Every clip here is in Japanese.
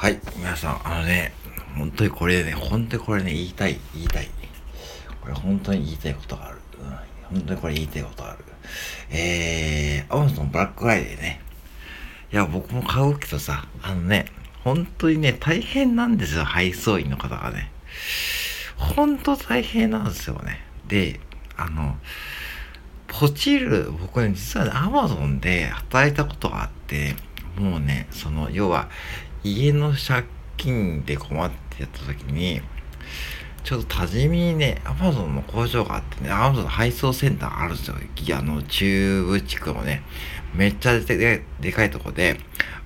はい、皆さん、あのね、本当にこれね、本当にこれね、言いたい、言いたい。これ本当に言いたいことがある。うん、本当にこれ言いたいことがある。えー、アマゾンブラックフライデーね。いや、僕も買うけどさ、あのね、本当にね、大変なんですよ、配送員の方がね。本当大変なんですよね。で、あの、ポチる、僕ね、実はね、アマゾンで働いたことがあって、もうね、その、要は、家の借金で困ってやった時に、ちょっと多治見にね、アマゾンの工場があってね、アマゾンの配送センターあるんですよ。あの、中部地区のね、めっちゃでかいとこで、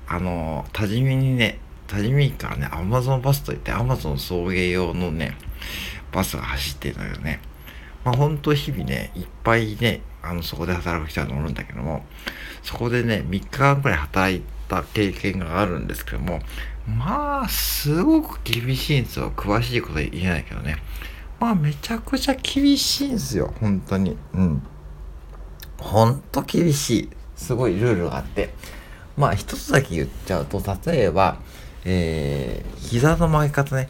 あの、多治見にね、多治見からね、アマゾンバスといって、アマゾン送迎用のね、バスが走ってるんだけどね、まあ本当日々ね、いっぱいね、あの、そこで働く人は乗るんだけども、そこでね、3日間くらい働いた経験があるんですけども、まあ、すごく厳しいんですよ。詳しいこと言えないけどね。まあ、めちゃくちゃ厳しいんですよ。本当に。うん。ほんと厳しい。すごいルールがあって。まあ、一つだけ言っちゃうと、例えば、えー、膝の曲げ方ね。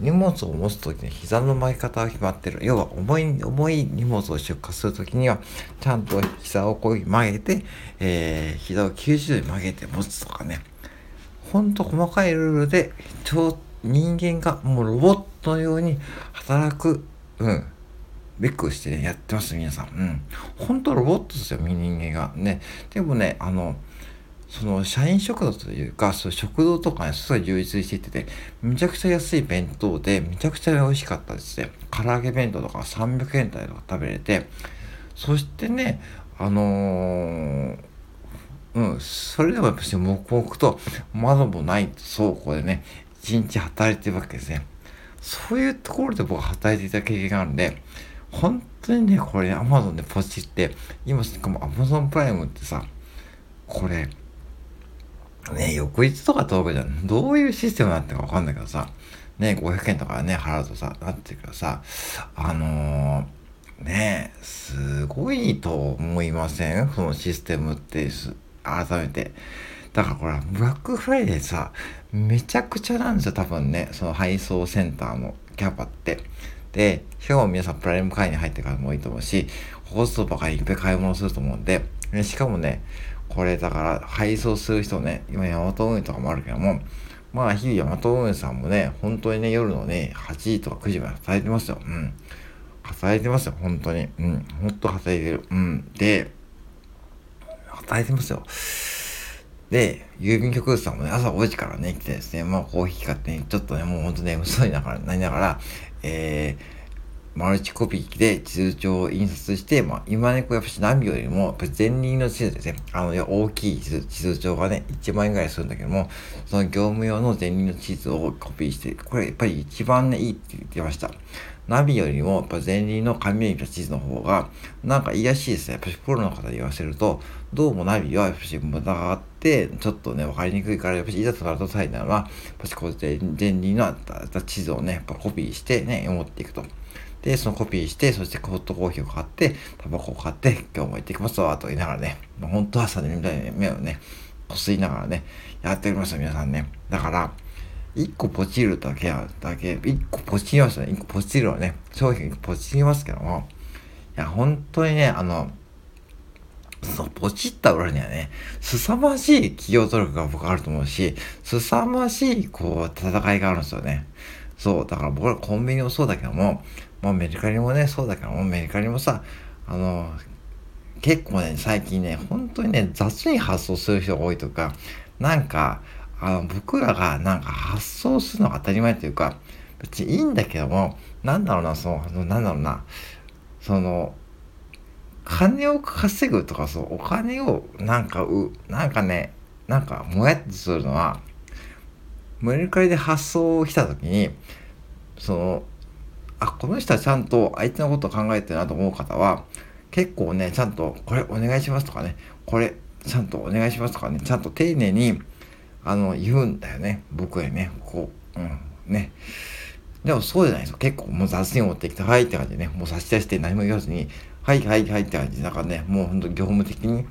荷物を持つときに膝の曲げ方が決まってる。要は重い、重い荷物を出荷するときには、ちゃんと膝をこう曲げて、えー、膝を90度に曲げて持つとかね。ほんと細かいルールで、人間がもうロボットのように働く、うん、ベックしてね、やってます、皆さん。うん。ほんとロボットですよ、人間が。ね。でもね、あの、その社員食堂というか、そう食堂とかね、すごい充実していてて、めちゃくちゃ安い弁当で、めちゃくちゃ美味しかったですね。唐揚げ弁当とか300円台とか食べれて、そしてね、あのー、うん、それでもやっぱし黙々と窓もない倉庫でね、一日働いてるわけですね。そういうところで僕は働いていた経験があるんで、本当にね、これね、アマゾンでポチって、今しかもアマゾンプライムってさ、これ、ね、翌日とか10日じゃん。どういうシステムなってかわかんないけどさ、ね、500円とかね、払うとさ、なってるけどさ、あのー、ね、すごいと思いません？そのシステムって改めて。だからこれ、ブラックフライデーさ、めちゃくちゃなんですよ、多分ね、その配送センターのキャパって。で、しかも皆さんプライム会員に入ってからもいいと思うし、ホストばかりいっぱい買い物すると思うんで、しかもね、これだから配送する人ね、今ヤマト運輸とかもあるけども、まあ日々ヤマト運輸さんもね、本当にね、夜のね、8時とか9時まで働いてますよ。うん。働いてますよ、本当に。うん。本当働いてる。うん。で、働いてますよ。で、郵便局さんもね、朝5時からね、来てですね、まあコーヒー買ってね、ちょっとね、もうほんとね、嘘いながら、なりながら、えー、マルチコピー機で地図帳を印刷して、まあ、今ね、こうやっぱしナビよりも、やっぱ前輪の地図ですね。あの、大きい地図帳がね、1万円ぐらいするんだけども、その業務用の前輪の地図をコピーして、これやっぱり一番ね、いいって言ってました。ナビよりも、やっぱ前輪の紙に入れた地図の方が、なんかいいらしいですね。やっぱりプロの方に言わせると、どうもナビはやっぱし無駄があって、ちょっとね、わかりにくいから、やっぱしいざとなると最大は、やっぱしこうやって前輪のあった地図をね、やっぱコピーしてね、持っていくと。で、そのコピーして、そしてホットコーヒーを買って、タバコを買って、今日も行ってきますわ、と言いながらね、もう本当は朝ね、みたいに目をね、こすりながらね、やっておりますよ、皆さんね。だから、1個ポチるだけは、だけ、1個ポチりますよね。1個ポチるはね、商品ポチりますけども、いや、本当にね、あの、そう、ポチった裏にはね、凄まじい企業努力が僕あると思うし、凄まじい、こう、戦いがあるんですよね。そう、だから僕らコンビニもそうだけども、まあメルカリもね、そうだけども、メルカリもさ、あの、結構ね、最近ね、本当にね、雑に発送する人が多いとか、なんか、あの、僕らがなんか発送するのが当たり前というか、別にいいんだけども、なんだろうな、その、なんだろうな、その、金を稼ぐとか、そう、お金をなんかう、なんかね、なんかもやっとするのは、メルカリで発送来た時に、その、あ、この人はちゃんと相手のことを考えてるなと思う方は、結構ね、ちゃんと、これお願いしますとかね、これちゃんとお願いしますとかね、ちゃんと丁寧に、あの、言うんだよね。僕へね、こう、うん、ね。でもそうじゃないですよ。結構もう雑に持ってきて、はいって感じでね、もう差し出して何も言わずに、はいはいはいって感じで、なんかね、もうほんと業務的に、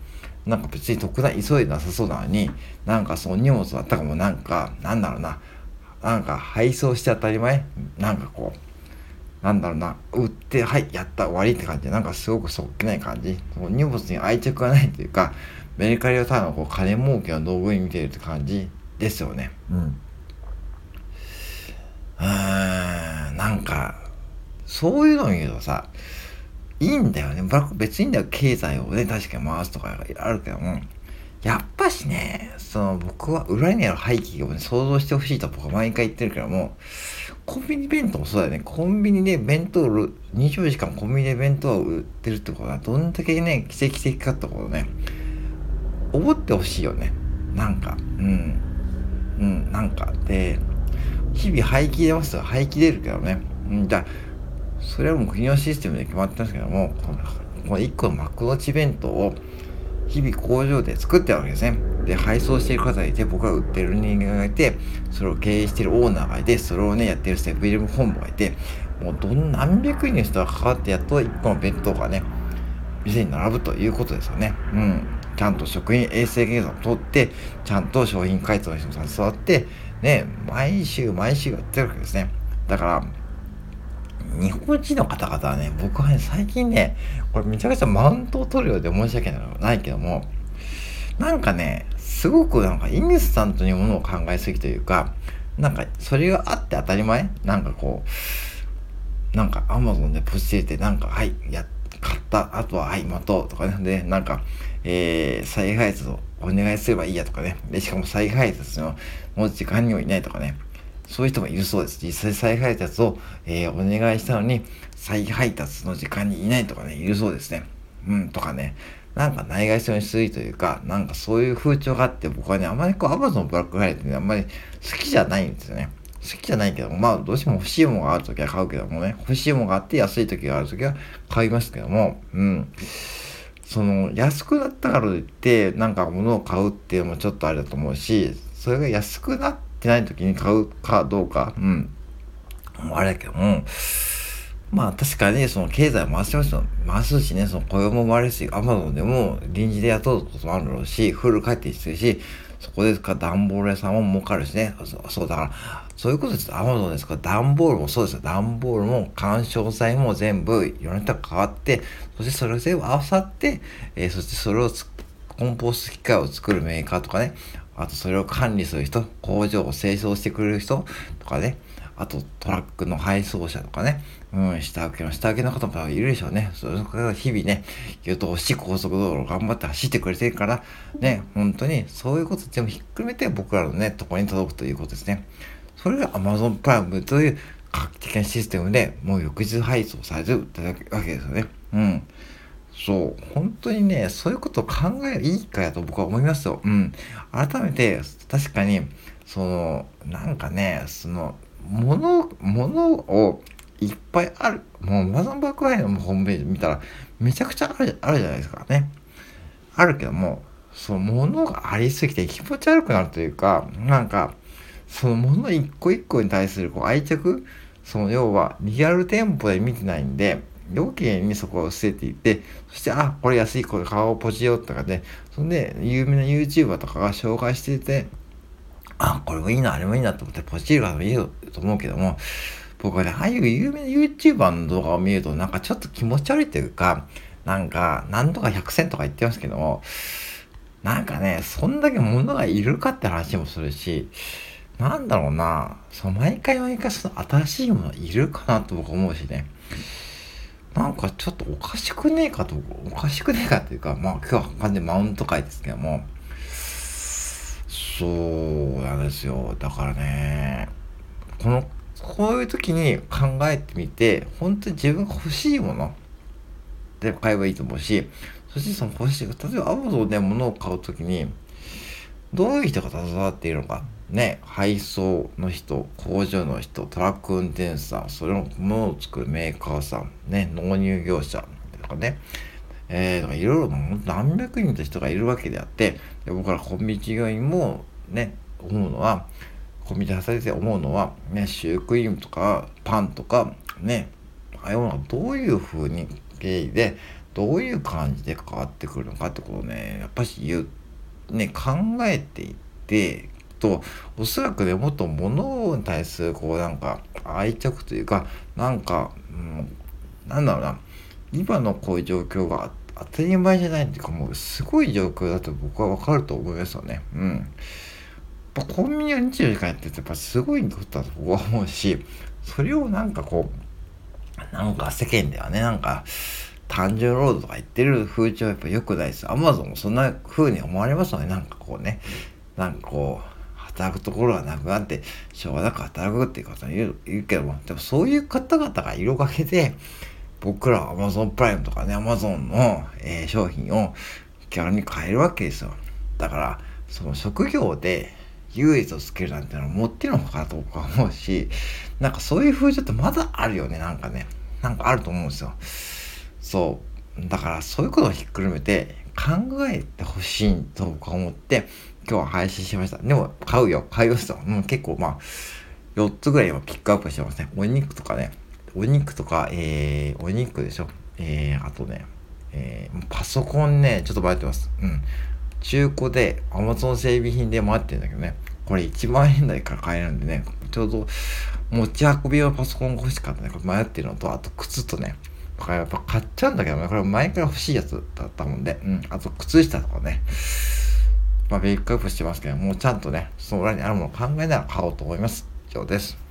なんか別に特段急いでなさそうなのに、なんかその荷物だったかもなんか、なんだろうな、なんか配送して当たり前なんかこう、なんだろうな、売って、はい、やった、終わりって感じで、なんかすごくそっけない感じ。荷物に愛着がないというか、メルカリをただのこう金儲けの道具に見てるって感じですよね。うん。うーん、なんか、そういうのを見るとさ、いいんだよね。別にいいんだよ。経済をね、確かに回すとかあるけども。やっぱしね、その僕は裏にある廃棄をね、想像してほしいと僕は毎回言ってるけども、コンビニ弁当もそうだよね。コンビニで弁当を売る、24時間コンビニで弁当を売ってるってことは、どんだけね、奇跡的かってことね、思ってほしいよね。なんか、うん。うん、なんか。で、日々廃棄出ますよ。廃棄出るけどね。うん、じゃそれはもう国のシステムで決まってますけども、この1個の幕の内弁当を日々工場で作ってるわけですね。で、配送している方がいて、僕が売ってる人間がいて、それを経営しているオーナーがいて、それをね、やってるセブンイレブン本部がいて、もうどん何百人の人が関わってやっと1個の弁当がね、店に並ぶということですよね。うん。ちゃんと食品衛生検査を取って、ちゃんと商品開発の人も携わって、ね、毎週毎週やってるわけですね。だから、日本人の方々はね、僕はね、最近ね、これめちゃくちゃマウントを取るようで申し訳ないけども、なんかね、すごくなんかインスタントにものを考えすぎというか、なんかそれがあって当たり前？なんかこう、なんかアマゾンでポチ入れて、なんか、はい、や、買った、あとは、はい、待とうとかね、で、なんか、えー、再配達をお願いすればいいやとかね、で、しかも再配達の、もう時間にもいないとかね、そういう人もいるそうです。実際再配達を、えー、お願いしたのに、再配達の時間にいないとかね、いるそうですね。うん、とかね。なんかないがしろにしすぎというか、なんかそういう風潮があって、僕はね、あまりこう、アマゾンブラックフライデーってね、あんまり好きじゃないんですよね。好きじゃないけど、まあ、どうしても欲しいものがあるときは買うけどもね、欲しいものがあって安いときがあるときは買いますけども、うん。その、安くなったからといって、なんか物を買うっていうのもちょっとあれだと思うし、それが安くなって、ない時に買うかどうか、うん。あれだけども、まあ確かにその経済回しますよ。回すしね、その雇用も回るし、アマゾンでも臨時で雇うこともあるだろうし、フル帰ってきてるし、そこですか段ボール屋さんも儲かるしね。そうだから、そういうことです。アマゾンですか？ら段ボールもそうですよ。段ボールも干渉剤も全部いろんな人が変わって、そしてそれを全部合わさって、えー、そしてそれをコンポス機械を作るメーカーとかね、あとそれを管理する人、工場を清掃してくれる人とかね、あとトラックの配送車とかね、うん、下請けの下請けの方もいるでしょうね。それから日々ね、言うとし高速道路を頑張って走ってくれてるから、ね、本当にそういうこと全部ひっくるめて僕らのね、とこに届くということですね。それが Amazon プライムという画期的なシステムでもう翌日配送されてるわけですよね。うん。そう、本当にね、そういうことを考えるいいかやと僕は思いますよ。うん。改めて、確かに、その、なんかね、その、もの、ものをいっぱいある。もう、マザンバックアインのホームページ見たら、めちゃくちゃあるあるじゃないですかね。あるけども、そのものがありすぎて気持ち悪くなるというか、なんか、そのもの一個一個に対するこう愛着、その要はリアル店舗で見てないんで、余計にそこを捨てていって、そして、あ、これ安い、これ顔をポチよとかで、そんで、有名な YouTuber とかが紹介してて、あ、これもいいな、あれもいいなと思ってポチる方もいいよと思うけども、僕はね、ああいう有名な YouTuber の動画を見ると、なんかちょっと気持ち悪いというか、なんか、なんとか100選とか言ってますけども、なんかね、そんだけ物がいるかって話もするし、なんだろうな、その毎回毎回その新しいものいるかなと僕思うしね。なんかちょっとおかしくねえかと、おかしくねえかっていうか、まあ今日は完全にマウント会ですけども、そうなんですよ。だからね、この、こういう時に考えてみて、本当に自分が欲しいもので買えばいいと思うし、そしてその欲しい、例えば Amazon で物を買う時に、どういう人が携わっているのか。ね、配送の人、工場の人、トラック運転手さん、それのものを作るメーカーさん、ね、納入業者とかね、えー、いろいろ何百人と人がいるわけであって、で僕らコンビニ従業員もね、思うのは、コンビニで働いて思うのは、ね、シュークリームとかパンとか、ね、ああいうものがどういうふうに経緯でどういう感じで変わってくるのかってことをね、やっぱし言う、ね、考えていって、と、おそらくね、もっと物に対する、こうなんか、愛着というか、なんか、うん、なんだろうな、今のこういう状況が当たり前じゃないっていうか、もうすごい状況だと僕はわかると思いますよね。うん。コンビニは24時間やってて、やっぱすごいことだと僕は思うし、それをなんかこう、なんか世間ではね、なんか、単純労働とか言ってる風潮はやっぱ良くないです。アマゾンもそんな風に思われますよね。なんかこうね、なんかこう、働くところがなくなって、しょうがなく働くっていう方言う言うけども、でもそういう方々がいるおかげで、僕らは Amazon プライムとかね、Amazon の、えー、商品を気軽に買えるわけですよ。だから、その職業で唯一をつけるなんてのはもってるのかだと僕は思うし、なんかそういう風潮ってまだあるよね、なんかね。なんかあると思うんですよ。そう。だからそういうことをひっくるめて考えてほしいと僕は思って、今日は配信しました。でも、買うよ。買いますよ。もう結構、まあ、4つぐらい今ピックアップしてますね。お肉とかね。お肉とか、えー、お肉でしょ。えー、あとね、えー、パソコンね、ちょっと迷ってます。うん。中古で Amazon 整備品で待ってるんだけどね。これ1万円台から買えるんでね、ちょうど持ち運び用パソコンが欲しかったね。これ迷ってるのと、あと靴とね。これやっぱ買っちゃうんだけどね。これ前から欲しいやつだったもんで。うん。あと靴下とかね。まあ、ピックアップしてますけど、もうちゃんとね、その裏にあるものを考えながら買おうと思います。以上です。